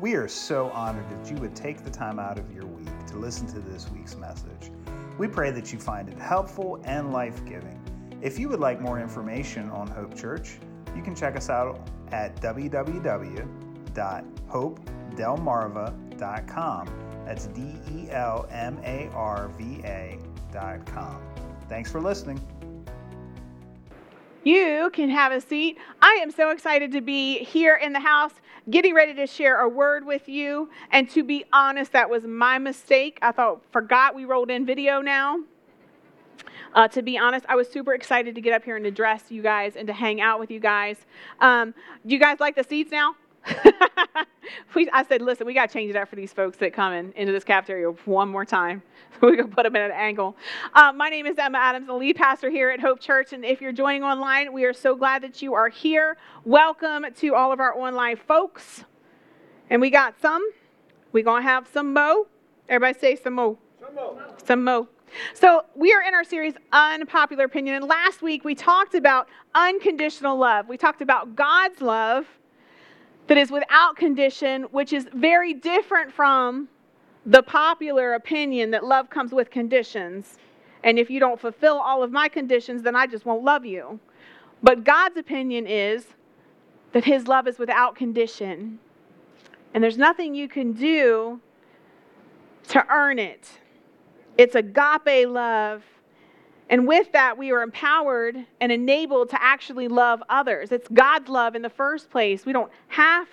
We are so honored that you would take the time out of your week to listen to this week's message. We pray that you find it helpful and life giving. If you would like more information on Hope Church, you can check us out at www.hopedelmarva.com. That's D E L M A R V A.com. Thanks for listening. You can have a seat. I am so excited to be here in the house, getting ready to share a word with you. And to be honest, that was my mistake. I thought, forgot we rolled in video now. Uh, to be honest, I was super excited to get up here and address you guys and to hang out with you guys. Um, do you guys like the seats now? we, I said, listen, we got to change it up for these folks that come in, into this cafeteria one more time. Going to put them in an angle. Um, my name is Emma Adams, the lead pastor here at Hope Church. And if you're joining online, we are so glad that you are here. Welcome to all of our online folks. And we got some. We're going to have some mo. Everybody say some mo. Some mo. Some mo. So, we are in our series Unpopular Opinion. And last week we talked about unconditional love. We talked about God's love that is without condition, which is very different from the popular opinion that love comes with conditions. And if you don't fulfill all of my conditions, then I just won't love you. But God's opinion is that His love is without condition. And there's nothing you can do to earn it. It's agape love. And with that, we are empowered and enabled to actually love others. It's God's love in the first place. We don't have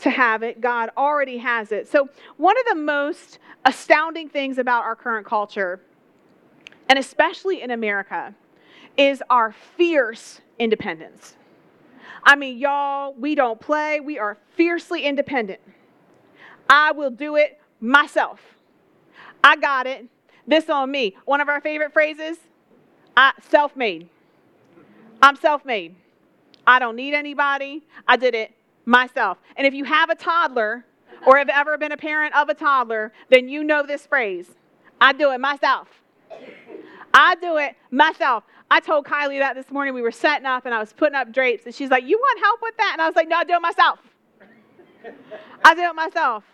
to have it, God already has it. So, one of the most astounding things about our current culture, and especially in America, is our fierce independence. I mean, y'all, we don't play, we are fiercely independent. I will do it myself. I got it. This on me. One of our favorite phrases I self made. I'm self made. I don't need anybody. I did it myself. And if you have a toddler or have ever been a parent of a toddler, then you know this phrase I do it myself. I do it myself. I told Kylie that this morning. We were setting up and I was putting up drapes, and she's like, You want help with that? And I was like, No, I do it myself. I do it myself.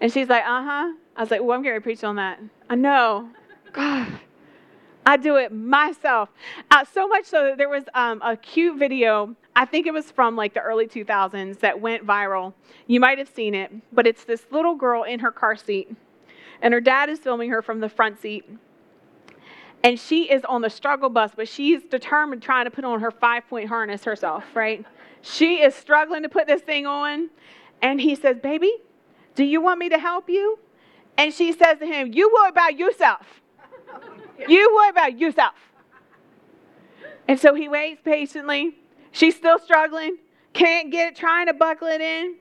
And she's like, Uh huh. I was like, Well, I'm going to preach on that. I know. God. I do it myself. Uh, so much so that there was um, a cute video, I think it was from like the early 2000s, that went viral. You might have seen it, but it's this little girl in her car seat, and her dad is filming her from the front seat. And she is on the struggle bus, but she's determined trying to put on her five point harness herself, right? She is struggling to put this thing on. And he says, Baby, do you want me to help you? And she says to him, You worry about yourself. You worry about yourself. And so he waits patiently. She's still struggling, can't get it, trying to buckle it in.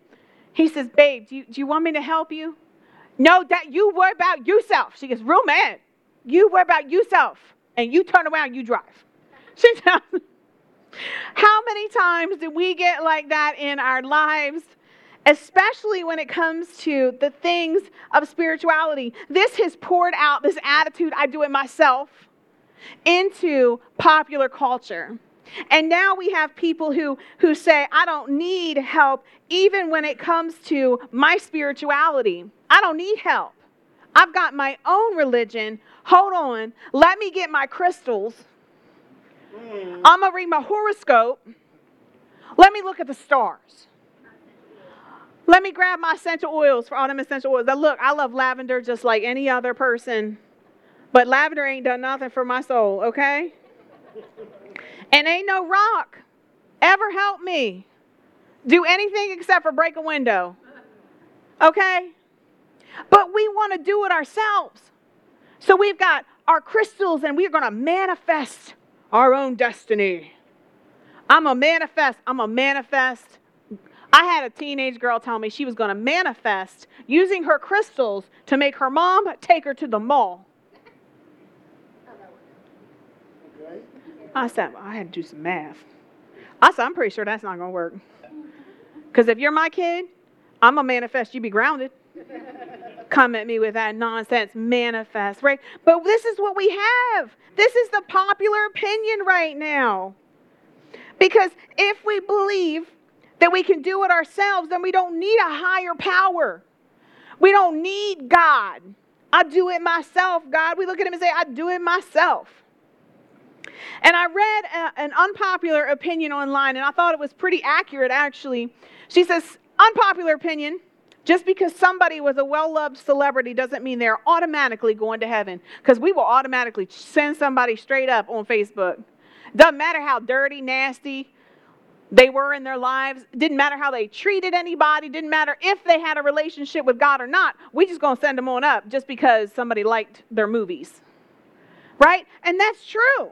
He says, Babe, do you, do you want me to help you? No, that you worry about yourself. She gets real mad. You worry about yourself. And you turn around, you drive. She tells How many times do we get like that in our lives? Especially when it comes to the things of spirituality. This has poured out this attitude, I do it myself, into popular culture. And now we have people who, who say, I don't need help, even when it comes to my spirituality. I don't need help. I've got my own religion. Hold on. Let me get my crystals. Mm. I'm going to read my horoscope. Let me look at the stars. Let me grab my essential oils for autumn essential oils. Now, look, I love lavender just like any other person, but lavender ain't done nothing for my soul, okay? And ain't no rock ever help me do anything except for break a window, okay? But we want to do it ourselves. So we've got our crystals and we're going to manifest our own destiny. I'm a manifest, I'm a manifest I had a teenage girl tell me she was going to manifest using her crystals to make her mom take her to the mall. I said, I had to do some math. I said, I'm pretty sure that's not going to work. Because if you're my kid, I'm going to manifest you be grounded. Come at me with that nonsense, manifest, right? But this is what we have. This is the popular opinion right now. Because if we believe that we can do it ourselves, then we don't need a higher power. We don't need God. I do it myself, God. We look at him and say, I do it myself. And I read a, an unpopular opinion online, and I thought it was pretty accurate, actually. She says, unpopular opinion just because somebody was a well loved celebrity doesn't mean they're automatically going to heaven, because we will automatically send somebody straight up on Facebook. Doesn't matter how dirty, nasty they were in their lives, didn't matter how they treated anybody, didn't matter if they had a relationship with God or not. We just gonna send them on up just because somebody liked their movies. Right? And that's true.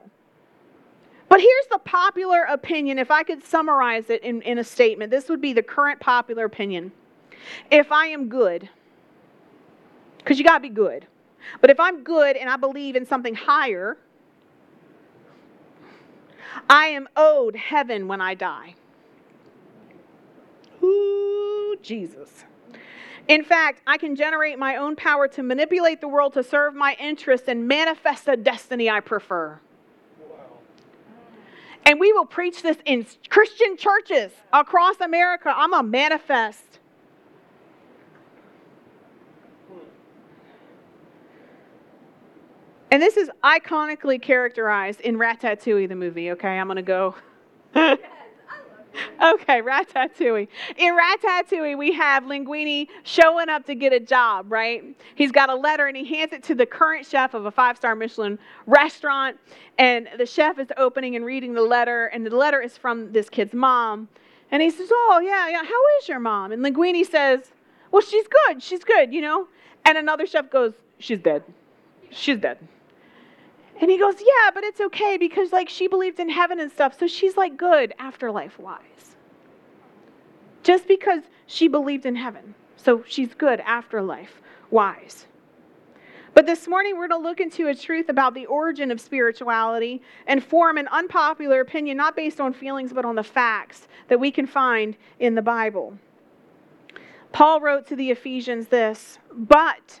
But here's the popular opinion. If I could summarize it in, in a statement, this would be the current popular opinion. If I am good, because you got to be good, but if I'm good and I believe in something higher, I am owed heaven when I die. Ooh, Jesus. In fact, I can generate my own power to manipulate the world to serve my interests and manifest a destiny I prefer. And we will preach this in Christian churches across America. I'm a manifest And this is iconically characterized in Ratatouille, the movie, okay? I'm going to go. okay, Ratatouille. In Ratatouille, we have Linguini showing up to get a job, right? He's got a letter and he hands it to the current chef of a five star Michelin restaurant. And the chef is opening and reading the letter, and the letter is from this kid's mom. And he says, Oh, yeah, yeah, how is your mom? And Linguini says, Well, she's good, she's good, you know? And another chef goes, She's dead. She's dead. And he goes, Yeah, but it's okay because like she believed in heaven and stuff, so she's like good afterlife wise. Just because she believed in heaven, so she's good afterlife wise. But this morning, we're going to look into a truth about the origin of spirituality and form an unpopular opinion, not based on feelings, but on the facts that we can find in the Bible. Paul wrote to the Ephesians this, but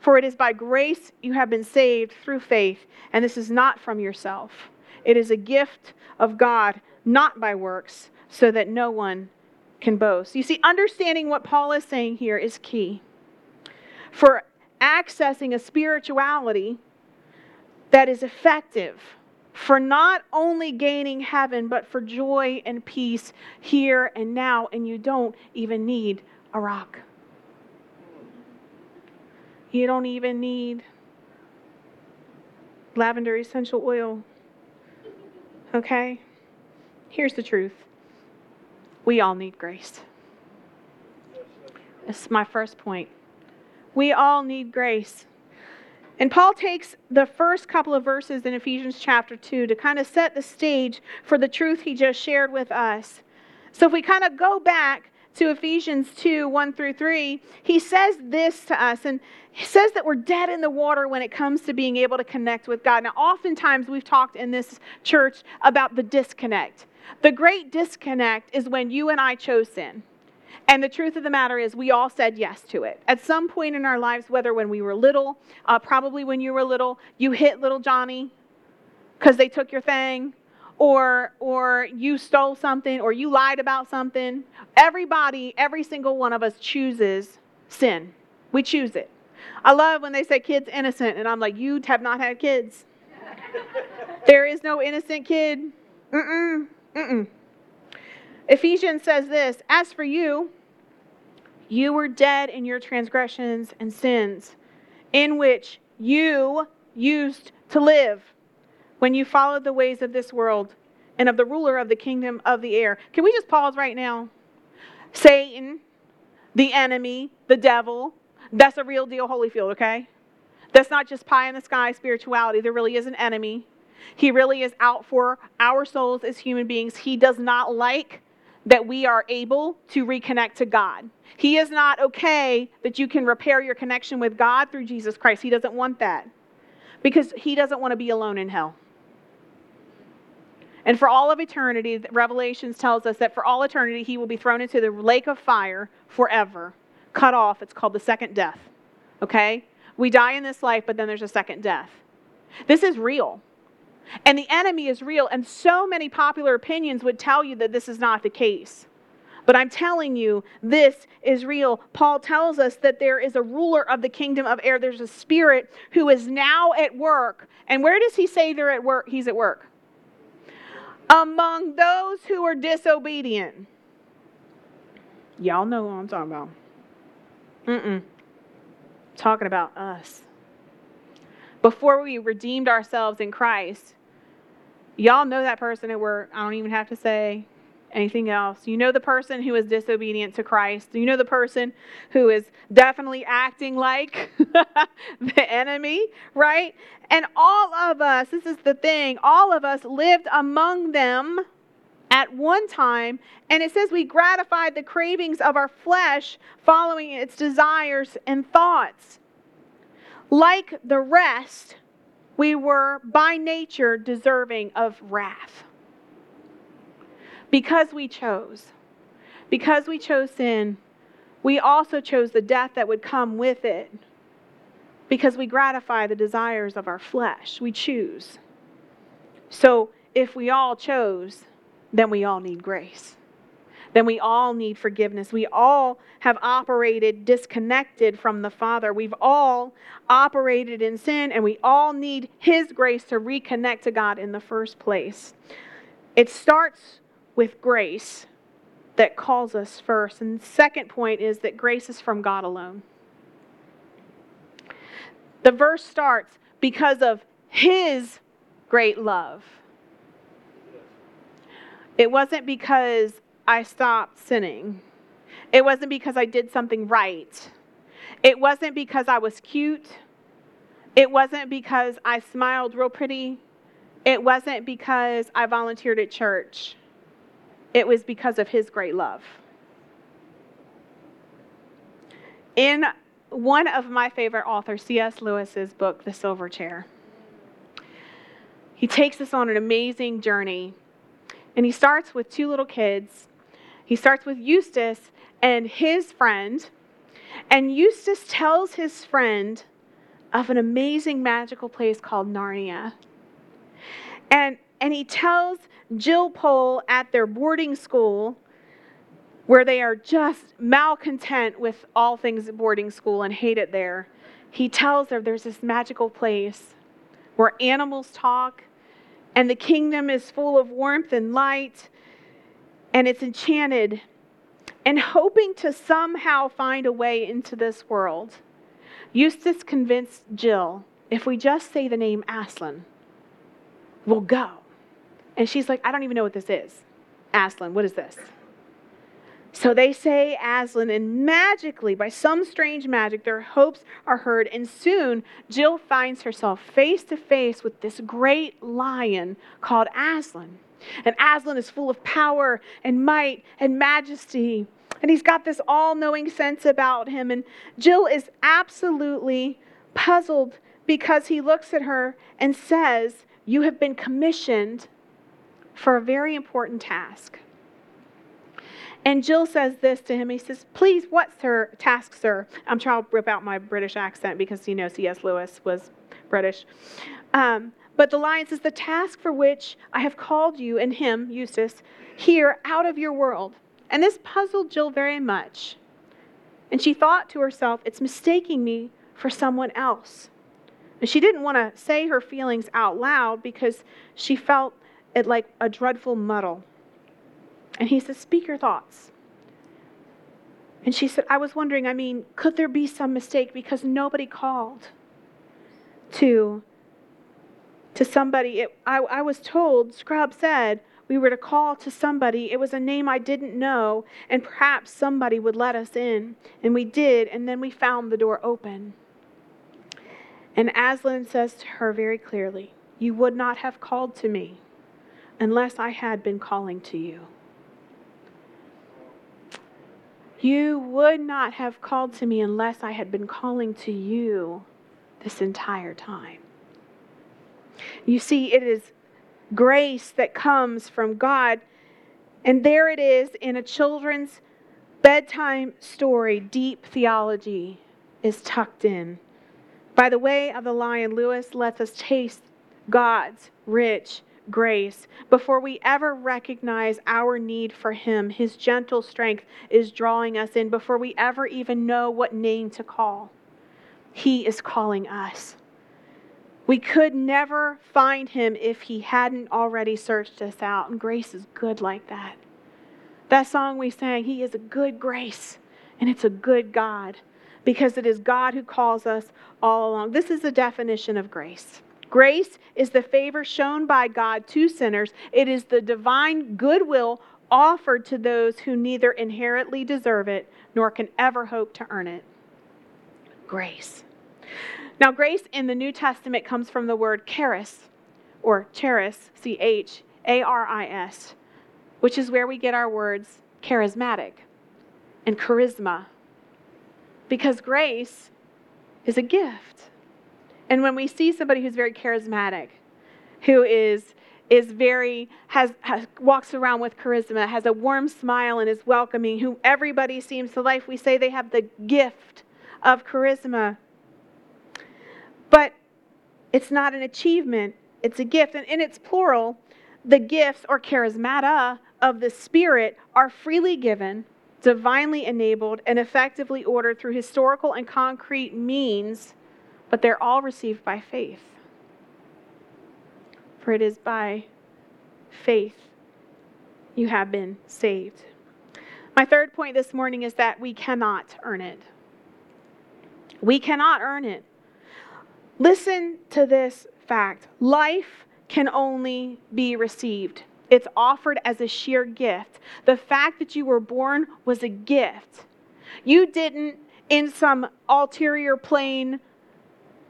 For it is by grace you have been saved through faith, and this is not from yourself. It is a gift of God, not by works, so that no one can boast. You see, understanding what Paul is saying here is key. For accessing a spirituality that is effective for not only gaining heaven, but for joy and peace here and now, and you don't even need a rock. You don't even need lavender essential oil. Okay? Here's the truth we all need grace. This is my first point. We all need grace. And Paul takes the first couple of verses in Ephesians chapter 2 to kind of set the stage for the truth he just shared with us. So if we kind of go back to Ephesians 2 1 through 3, he says this to us, and he says that we're dead in the water when it comes to being able to connect with God. Now, oftentimes we've talked in this church about the disconnect. The great disconnect is when you and I chose sin. And the truth of the matter is, we all said yes to it. At some point in our lives, whether when we were little, uh, probably when you were little, you hit little Johnny because they took your thing, or or you stole something or you lied about something. Everybody every single one of us chooses sin. We choose it. I love when they say kids innocent and i'm like you have not had kids. There is no innocent kid. Mm-mm mm-mm. Ephesians says this as for you you were dead in your transgressions and sins in which you used to live when you followed the ways of this world and of the ruler of the kingdom of the air. Can we just pause right now? Satan, the enemy, the devil, that's a real deal, Holyfield, okay? That's not just pie in the sky spirituality. There really is an enemy. He really is out for our souls as human beings. He does not like that we are able to reconnect to God. He is not okay that you can repair your connection with God through Jesus Christ. He doesn't want that because he doesn't want to be alone in hell. And for all of eternity, Revelations tells us that for all eternity, he will be thrown into the lake of fire forever, cut off. It's called the second death. Okay? We die in this life, but then there's a second death. This is real. And the enemy is real. And so many popular opinions would tell you that this is not the case. But I'm telling you, this is real. Paul tells us that there is a ruler of the kingdom of air. There's a spirit who is now at work. And where does he say they're at work? He's at work. Among those who are disobedient. Y'all know what I'm talking about. Mm-mm. Talking about us. Before we redeemed ourselves in Christ, y'all know that person at work. I don't even have to say anything else. You know the person who is disobedient to Christ. You know the person who is definitely acting like the enemy, right? And all of us, this is the thing, all of us lived among them at one time. And it says we gratified the cravings of our flesh, following its desires and thoughts. Like the rest, we were by nature deserving of wrath because we chose. Because we chose sin, we also chose the death that would come with it. Because we gratify the desires of our flesh. We choose. So if we all chose, then we all need grace. Then we all need forgiveness. We all have operated disconnected from the Father. We've all operated in sin, and we all need His grace to reconnect to God in the first place. It starts with grace that calls us first. And second point is that grace is from God alone. The verse starts because of his great love. It wasn't because I stopped sinning. It wasn't because I did something right. It wasn't because I was cute. It wasn't because I smiled real pretty. It wasn't because I volunteered at church. It was because of his great love. In one of my favorite authors, C.S. Lewis's book, The Silver Chair, he takes us on an amazing journey. And he starts with two little kids. He starts with Eustace and his friend. And Eustace tells his friend of an amazing magical place called Narnia. And, and he tells Jill Pole at their boarding school where they are just malcontent with all things boarding school and hate it there. He tells her there's this magical place where animals talk and the kingdom is full of warmth and light and it's enchanted. And hoping to somehow find a way into this world, Eustace convinced Jill if we just say the name Aslan, we'll go. And she's like, I don't even know what this is. Aslan, what is this? So they say Aslan, and magically, by some strange magic, their hopes are heard. And soon, Jill finds herself face to face with this great lion called Aslan. And Aslan is full of power and might and majesty. And he's got this all knowing sense about him. And Jill is absolutely puzzled because he looks at her and says, You have been commissioned for a very important task. And Jill says this to him. He says, Please, what's her task, sir? I'm trying to rip out my British accent because you know C.S. Lewis was British. Um, but the lion says, The task for which I have called you and him, Eustace, here out of your world. And this puzzled Jill very much. And she thought to herself, It's mistaking me for someone else. And she didn't want to say her feelings out loud because she felt it like a dreadful muddle. And he said, Speak your thoughts. And she said, I was wondering, I mean, could there be some mistake because nobody called to, to somebody? It, I, I was told, Scrub said, we were to call to somebody. It was a name I didn't know, and perhaps somebody would let us in. And we did, and then we found the door open. And Aslan says to her very clearly, You would not have called to me unless I had been calling to you. You would not have called to me unless I had been calling to you this entire time. You see, it is grace that comes from God. And there it is in a children's bedtime story, deep theology is tucked in. By the way of the lion, Lewis lets us taste God's rich grace. Before we ever recognize our need for Him, His gentle strength is drawing us in. Before we ever even know what name to call, He is calling us. We could never find Him if He hadn't already searched us out, and grace is good like that. That song we sang, He is a good grace, and it's a good God because it is God who calls us all along. This is the definition of grace. Grace is the favor shown by God to sinners, it is the divine goodwill offered to those who neither inherently deserve it nor can ever hope to earn it. Grace. Now, grace in the New Testament comes from the word charis, or charis, C H A R I S, which is where we get our words charismatic and charisma. Because grace is a gift. And when we see somebody who's very charismatic, who is is very has, has walks around with charisma, has a warm smile and is welcoming, who everybody seems to like, we say they have the gift of charisma. But it's not an achievement, it's a gift. And in its plural, the gifts or charismata of the Spirit are freely given, divinely enabled, and effectively ordered through historical and concrete means but they're all received by faith. For it is by faith you have been saved. My third point this morning is that we cannot earn it. We cannot earn it. Listen to this fact life can only be received. It's offered as a sheer gift. The fact that you were born was a gift. You didn't, in some ulterior plane,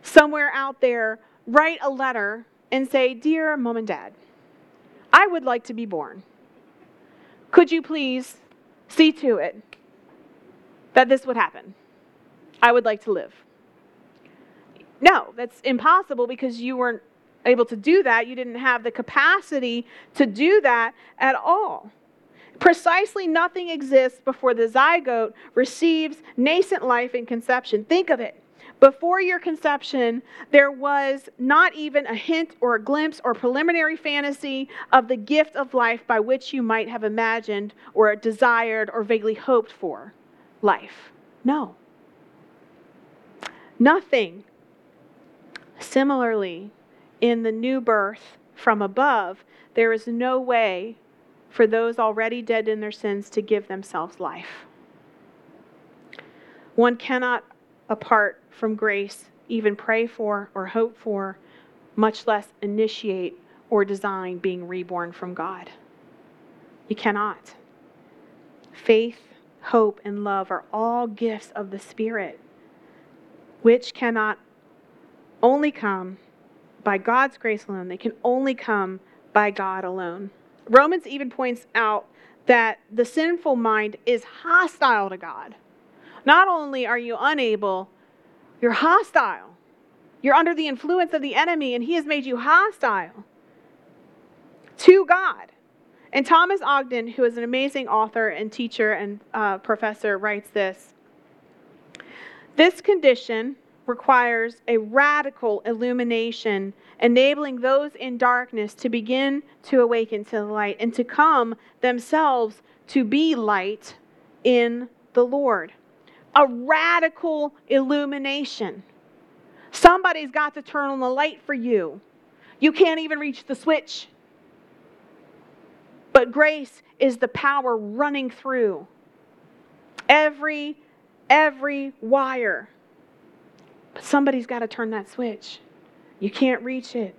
somewhere out there write a letter and say, Dear mom and dad, I would like to be born. Could you please see to it that this would happen? I would like to live. No, that's impossible because you weren't able to do that. You didn't have the capacity to do that at all. Precisely nothing exists before the zygote receives nascent life in conception. Think of it. Before your conception, there was not even a hint or a glimpse or preliminary fantasy of the gift of life by which you might have imagined or desired or vaguely hoped for life. No. Nothing. Similarly, in the new birth from above, there is no way for those already dead in their sins to give themselves life. One cannot apart from grace even pray for or hope for, much less initiate or design being reborn from God. You cannot. Faith, hope, and love are all gifts of the Spirit, which cannot only come by God's grace alone. They can only come by God alone. Romans even points out that the sinful mind is hostile to God. Not only are you unable, you're hostile. You're under the influence of the enemy, and he has made you hostile to God. And Thomas Oden, who is an amazing author and teacher and uh, professor, writes this This condition requires a radical illumination, enabling those in darkness to begin to awaken to the light and to come themselves to be light in the Lord a radical illumination. Somebody's got to turn on the light for you. You can't even reach the switch. But grace is the power running through every every wire. But somebody's got to turn that switch. You can't reach it.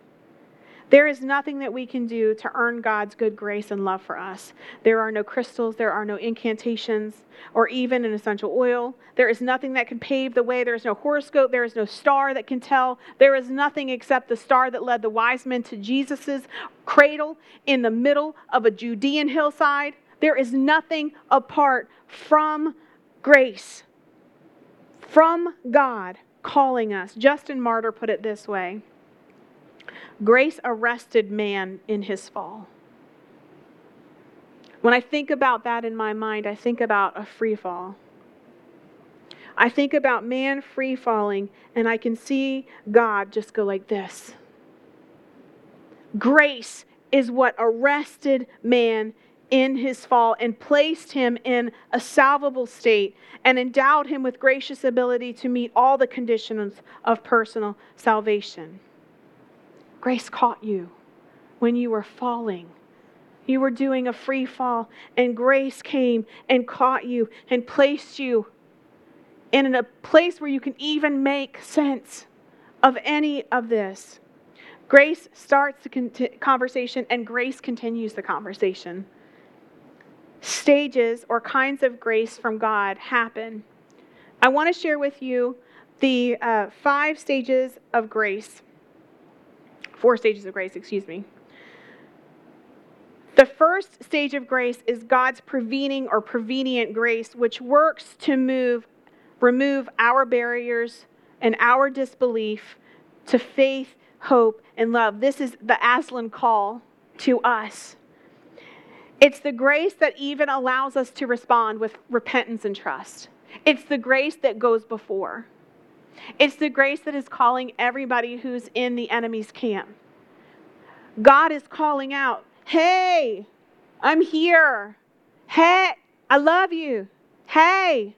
There is nothing that we can do to earn God's good grace and love for us. There are no crystals, there are no incantations, or even an essential oil. There is nothing that can pave the way. There is no horoscope. There is no star that can tell. There is nothing except the star that led the wise men to Jesus' cradle in the middle of a Judean hillside. There is nothing apart from grace from God calling us. Justin Martyr put it this way Grace arrested man in his fall. When I think about that in my mind, I think about a free fall. I think about man free falling, and I can see God just go like this. Grace is what arrested man in his fall and placed him in a salvable state and endowed him with gracious ability to meet all the conditions of personal salvation. Grace caught you when you were falling. You were doing a free fall, and grace came and caught you and placed you in a place where you can even make sense of any of this. Grace starts the conversation, and grace continues the conversation. Stages or kinds of grace from God happen. I want to share with you the uh, five stages of grace. Four stages of grace, excuse me. The first stage of grace is God's prevening or prevenient grace, which works to move, remove our barriers and our disbelief to faith hope, and love. This is the Aslan call to us. It's the grace that even allows us to respond with repentance and trust. It's the grace that goes before. It's the grace that is calling everybody who's in the enemy's camp. God is calling out, Hey, I'm here. Hey, I love you. Hey,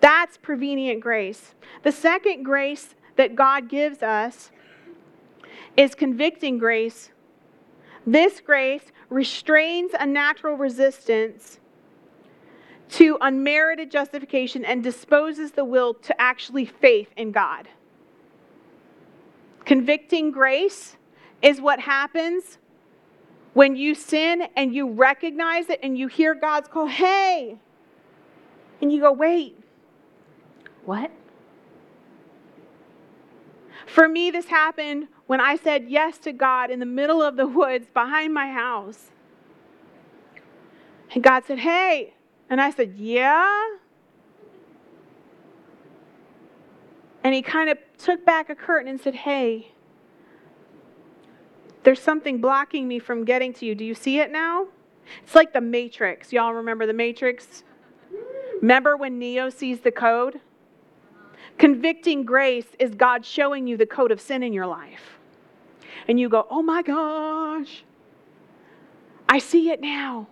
that's prevenient grace. The second grace that God gives us is convicting grace. This grace restrains a natural resistance to unmerited justification and disposes the will to actually faith in God. Convicting grace is what happens when you sin and you recognize it and you hear God's call, hey, and you go, wait, what? For me, this happened when I said yes to God in the middle of the woods behind my house. And God said, Hey. And I said, Yeah. And he kind of took back a curtain and said, Hey, there's something blocking me from getting to you. Do you see it now? It's like the Matrix. Y'all remember the Matrix? Remember when Neo sees the code? Convicting grace is God showing you the code of sin in your life. And you go, oh my gosh, I see it now.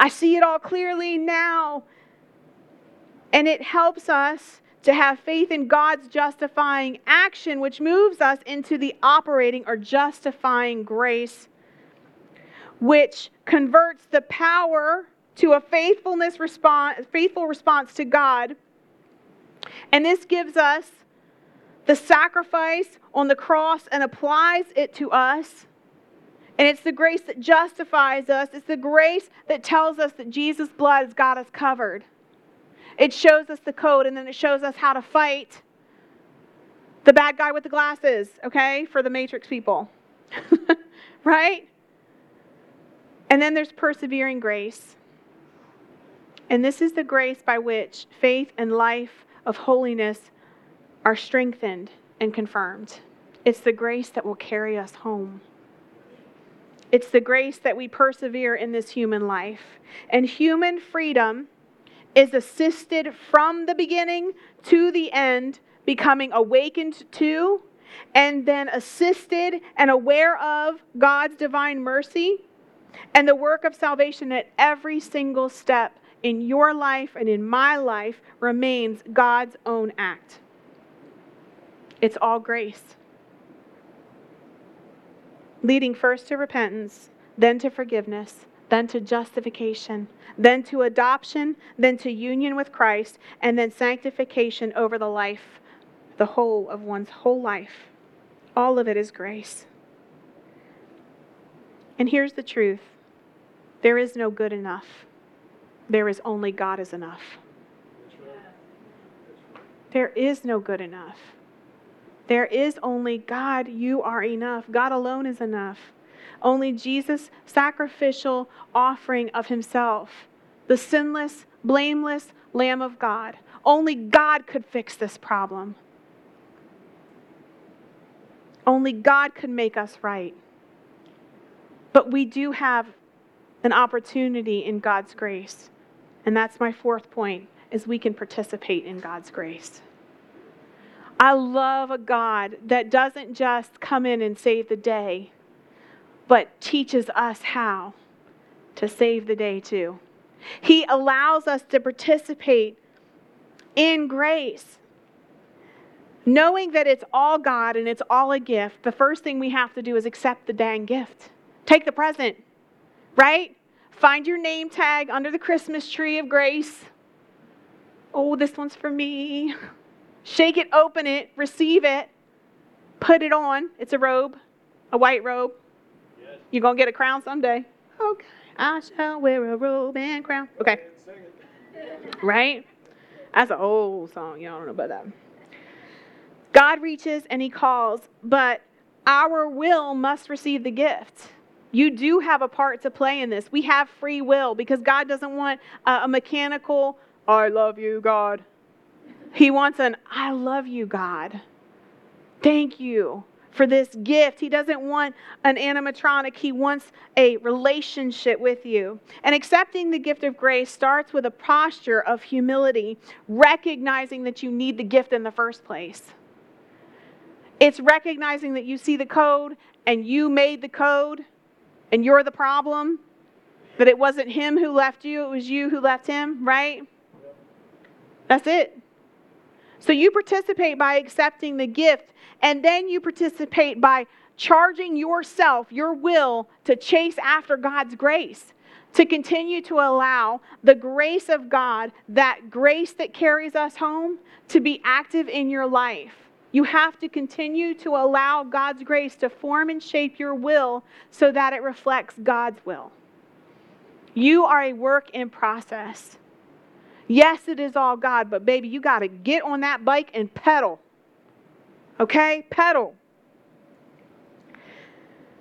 I see it all clearly now. And it helps us to have faith in God's justifying action, which moves us into the operating or justifying grace, which converts the power to a faithfulness response, faithful response to God and this gives us the sacrifice on the cross and applies it to us. And it's the grace that justifies us. It's the grace that tells us that Jesus' blood has got us covered. It shows us the code and then it shows us how to fight the bad guy with the glasses, okay, for the Matrix people. right? And then there's persevering grace. And this is the grace by which faith and life of holiness are strengthened and confirmed. It's the grace that will carry us home. It's the grace that we persevere in this human life. And human freedom is assisted from the beginning to the end, becoming awakened to, and then assisted and aware of God's divine mercy and the work of salvation at every single step in your life and in my life remains God's own act. It's all grace. Leading first to repentance, then to forgiveness, then to justification, then to adoption, then to union with Christ, and then sanctification over the life, the whole of one's whole life. All of it is grace. And here's the truth there is no good enough. There is only God is enough. There is no good enough. There is only God, you are enough. God alone is enough. Only Jesus' sacrificial offering of himself, the sinless, blameless, Lamb of God. Only God could fix this problem. Only God could make us right. But we do have an opportunity in God's grace. And that's my fourth point is we can participate in God's grace. I love a God that doesn't just come in and save the day, but teaches us how to save the day too. He allows us to participate in grace. Knowing that it's all God and it's all a gift, the first thing we have to do is accept the dang gift. Take the present, right? Find your name tag under the Christmas tree of grace. Oh, this one's for me. Shake it, open it, receive it, put it on. It's a robe, a white robe. Yes. You're going to get a crown someday. Okay. I shall wear a robe and crown. Okay. Right? That's an old song. Y'all don't know about that. God reaches and he calls, but our will must receive the gift. You do have a part to play in this. We have free will because God doesn't want a, a mechanical, I love you, God. He wants an, I love you, God. Thank you for this gift. He doesn't want an animatronic, he wants a relationship with you. And accepting the gift of grace starts with a posture of humility, recognizing that you need the gift in the first place. It's recognizing that you see the code and you made the code and you're the problem, that it wasn't him who left you, it was you who left him, right? That's it. So you participate by accepting the gift, and then you participate by charging yourself, your will, to chase after God's grace, to continue to allow the grace of God, that grace that carries us home, to be active in your life. You have to continue to allow God's grace to form and shape your will so that it reflects God's will. You are a work in process. Yes, it is all God, but baby, you got to get on that bike and pedal. Okay? Pedal.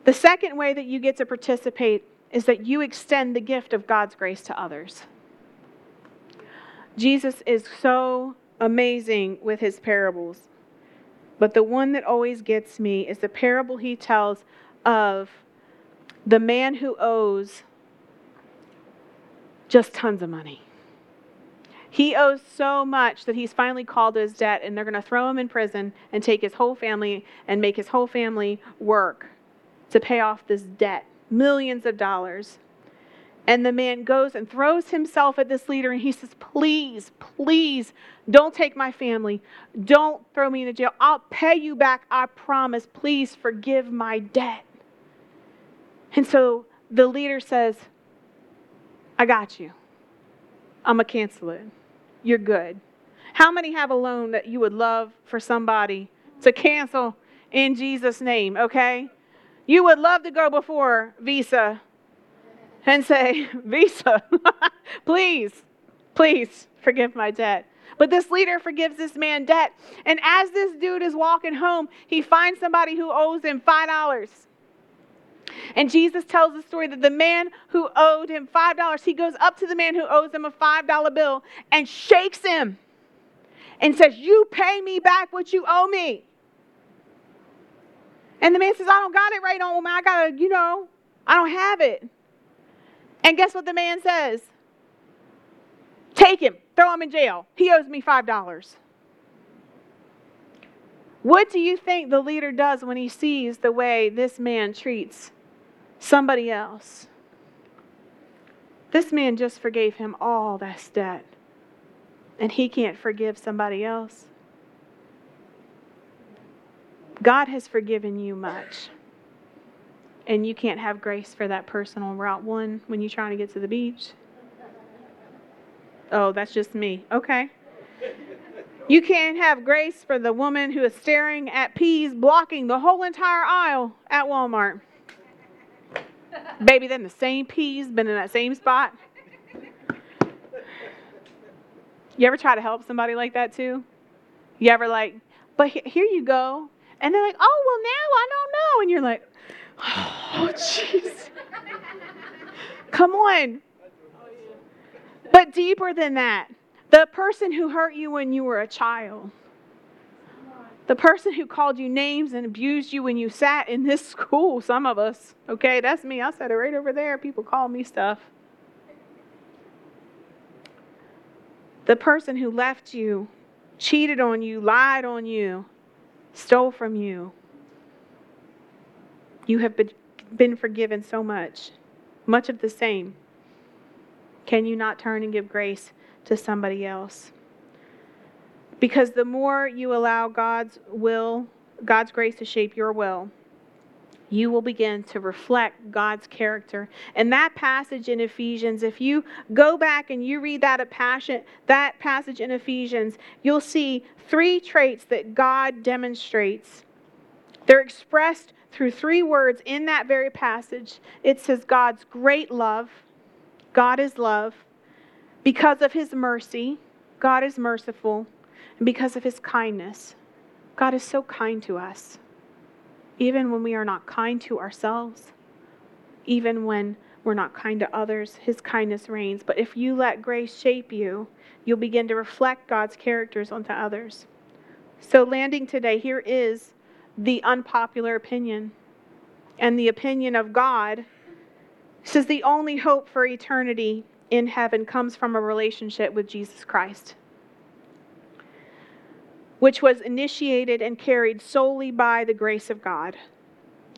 The second way that you get to participate is that you extend the gift of God's grace to others. Jesus is so amazing with his parables. But the one that always gets me is the parable he tells of the man who owes just tons of money. He owes so much that he's finally called his debt, and they're going to throw him in prison and take his whole family and make his whole family work to pay off this debt millions of dollars. And the man goes and throws himself at this leader and he says, Please, please don't take my family. Don't throw me in jail. I'll pay you back. I promise. Please forgive my debt. And so the leader says, I got you. I'm going to cancel it. You're good. How many have a loan that you would love for somebody to cancel in Jesus' name, okay? You would love to go before Visa and say, Visa, please, please forgive my debt. But this leader forgives this man debt. And as this dude is walking home, he finds somebody who owes him $5. And Jesus tells the story that the man who owed him $5, he goes up to the man who owes him a $5 bill and shakes him and says, You pay me back what you owe me. And the man says, I don't got it right on. Man. I got to, you know, I don't have it. And guess what the man says? Take him, throw him in jail. He owes me $5. What do you think the leader does when he sees the way this man treats somebody else? This man just forgave him all that debt, and he can't forgive somebody else. God has forgiven you much and you can't have grace for that person on Route 1 when you're trying to get to the beach? Oh, that's just me. Okay. You can't have grace for the woman who is staring at peas blocking the whole entire aisle at Walmart. Baby, then the same peas been in that same spot. You ever try to help somebody like that too? You ever like, but here you go. And they're like, oh, well, now I don't know. And you're like, Oh, jeez. Come on. But deeper than that, The person who hurt you when you were a child. The person who called you names and abused you when you sat in this school, some of us. Okay, that's me. I sat right over there. People call me stuff. The person who left you, cheated on you, lied on you, stole from you. You have been forgiven so much, much of the same. Can you not turn and give grace to somebody else? Because the more you allow God's will, God's grace to shape your will, you will begin to reflect God's character. And that passage in Ephesians, if you go back and you read that passion, that passage in Ephesians, you'll see three traits that God demonstrates. They're expressed through three words in that very passage. It says God's great love. God is love. Because of his mercy, God is merciful. Because of his kindness, God is so kind to us. Even when we are not kind to ourselves, even when we're not kind to others, his kindness reigns. But if you let grace shape you, you'll begin to reflect God's characters onto others. So, landing today, here is the unpopular opinion. And the opinion of God says the only hope for eternity in heaven comes from a relationship with Jesus Christ which was initiated and carried solely by the grace of God.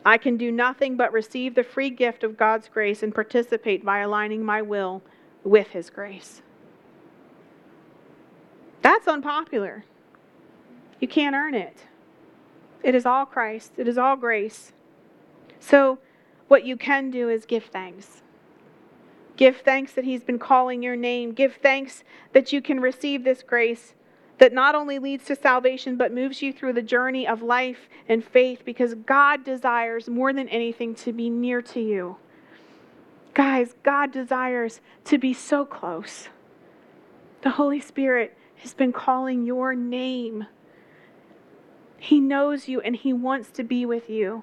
I can do nothing but receive the free gift of God's grace and participate by aligning my will with His grace. That's unpopular. You can't earn it. It is all Christ, it is all grace. So, what you can do is give thanks. Give thanks that He's been calling your name. Give thanks that you can receive this grace that not only leads to salvation, but moves you through the journey of life and faith because God desires more than anything to be near to you. Guys, God desires to be so close. The Holy Spirit has been calling your name. He knows you and He wants to be with you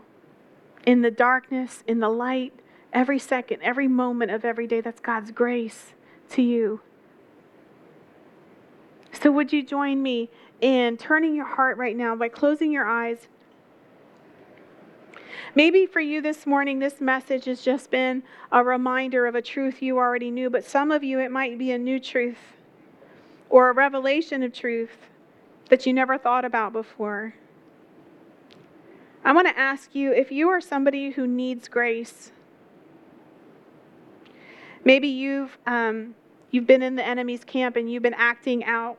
in the darkness, in the light, every second, every moment of every day. That's God's grace to you. So, would you join me in turning your heart right now by closing your eyes? Maybe for you this morning, this message has just been a reminder of a truth you already knew, but some of you, it might be a new truth or a revelation of truth that you never thought about before. I want to ask you if you are somebody who needs grace, maybe you've um, You've been in the enemy's camp and you've been acting out,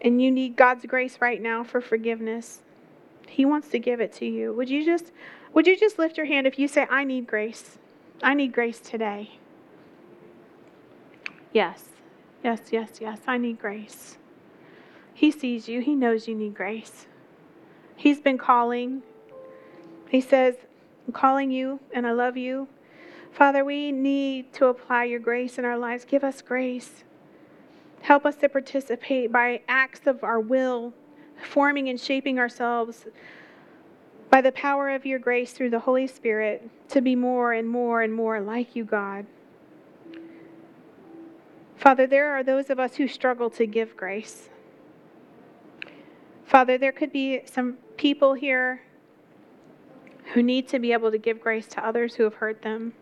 and you need God's grace right now for forgiveness. He wants to give it to you. Would you just would you just lift your hand if you say I need grace? I need grace today. Yes. Yes, yes, yes. I need grace. He sees you. He knows you need grace. He's been calling. He says, I'm calling you and I love you Father, we need to apply your grace in our lives. Give us grace. Help us to participate by acts of our will, forming and shaping ourselves by the power of your grace through the Holy Spirit to be more and more and more like you, God. Father, there are those of us who struggle to give grace. Father, there could be some people here who need to be able to give grace to others who have hurt them.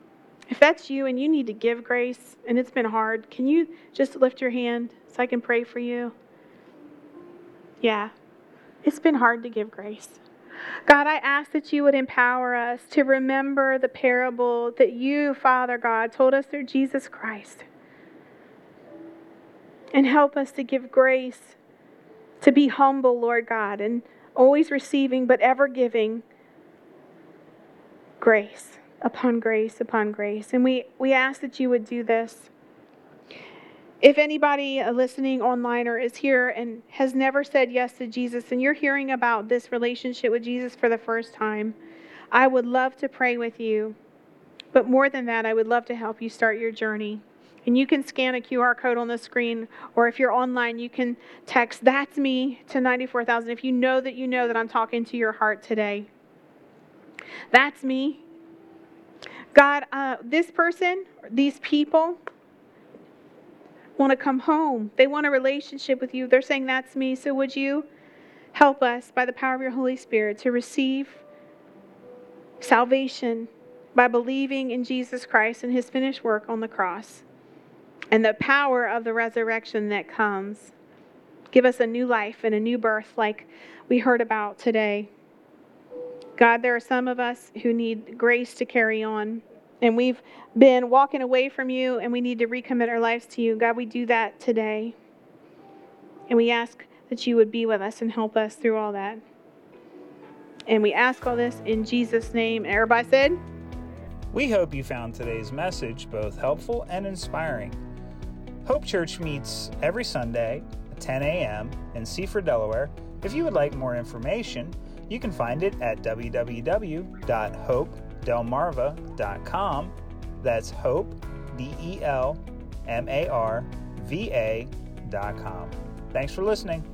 If that's you and you need to give grace and it's been hard, can you just lift your hand so I can pray for you? Yeah, it's been hard to give grace. God, I ask that you would empower us to remember the parable that you, Father God, told us through Jesus Christ. And help us to give grace, to be humble, Lord God, and always receiving but ever giving grace upon grace upon grace. And we, we ask that you would do this. If anybody uh, listening online or is here and has never said yes to Jesus and you're hearing about this relationship with Jesus for the first time, I would love to pray with you. But more than that, I would love to help you start your journey. And you can scan a QR code on the screen, or if you're online, you can text that's me to 94,000 if you know that you know that I'm talking to your heart today. That's me. God, uh, this person, these people, want to come home. They want a relationship with you. They're saying, That's me. So would you help us by the power of your Holy Spirit to receive salvation by believing in Jesus Christ and his finished work on the cross and the power of the resurrection that comes? Give us a new life and a new birth, like we heard about today. God, there are some of us who need grace to carry on. And we've been walking away from you, and we need to recommit our lives to you. God, we do that today. And we ask that you would be with us and help us through all that. And we ask all this in Jesus' name. Everybody said, We hope you found today's message both helpful and inspiring. Hope Church meets every Sunday at 10 a.m. in Seaford, Delaware. If you would like more information, you can find it at www.hopedelmarva.com. That's hope, D E L M A R V A.com. Thanks for listening.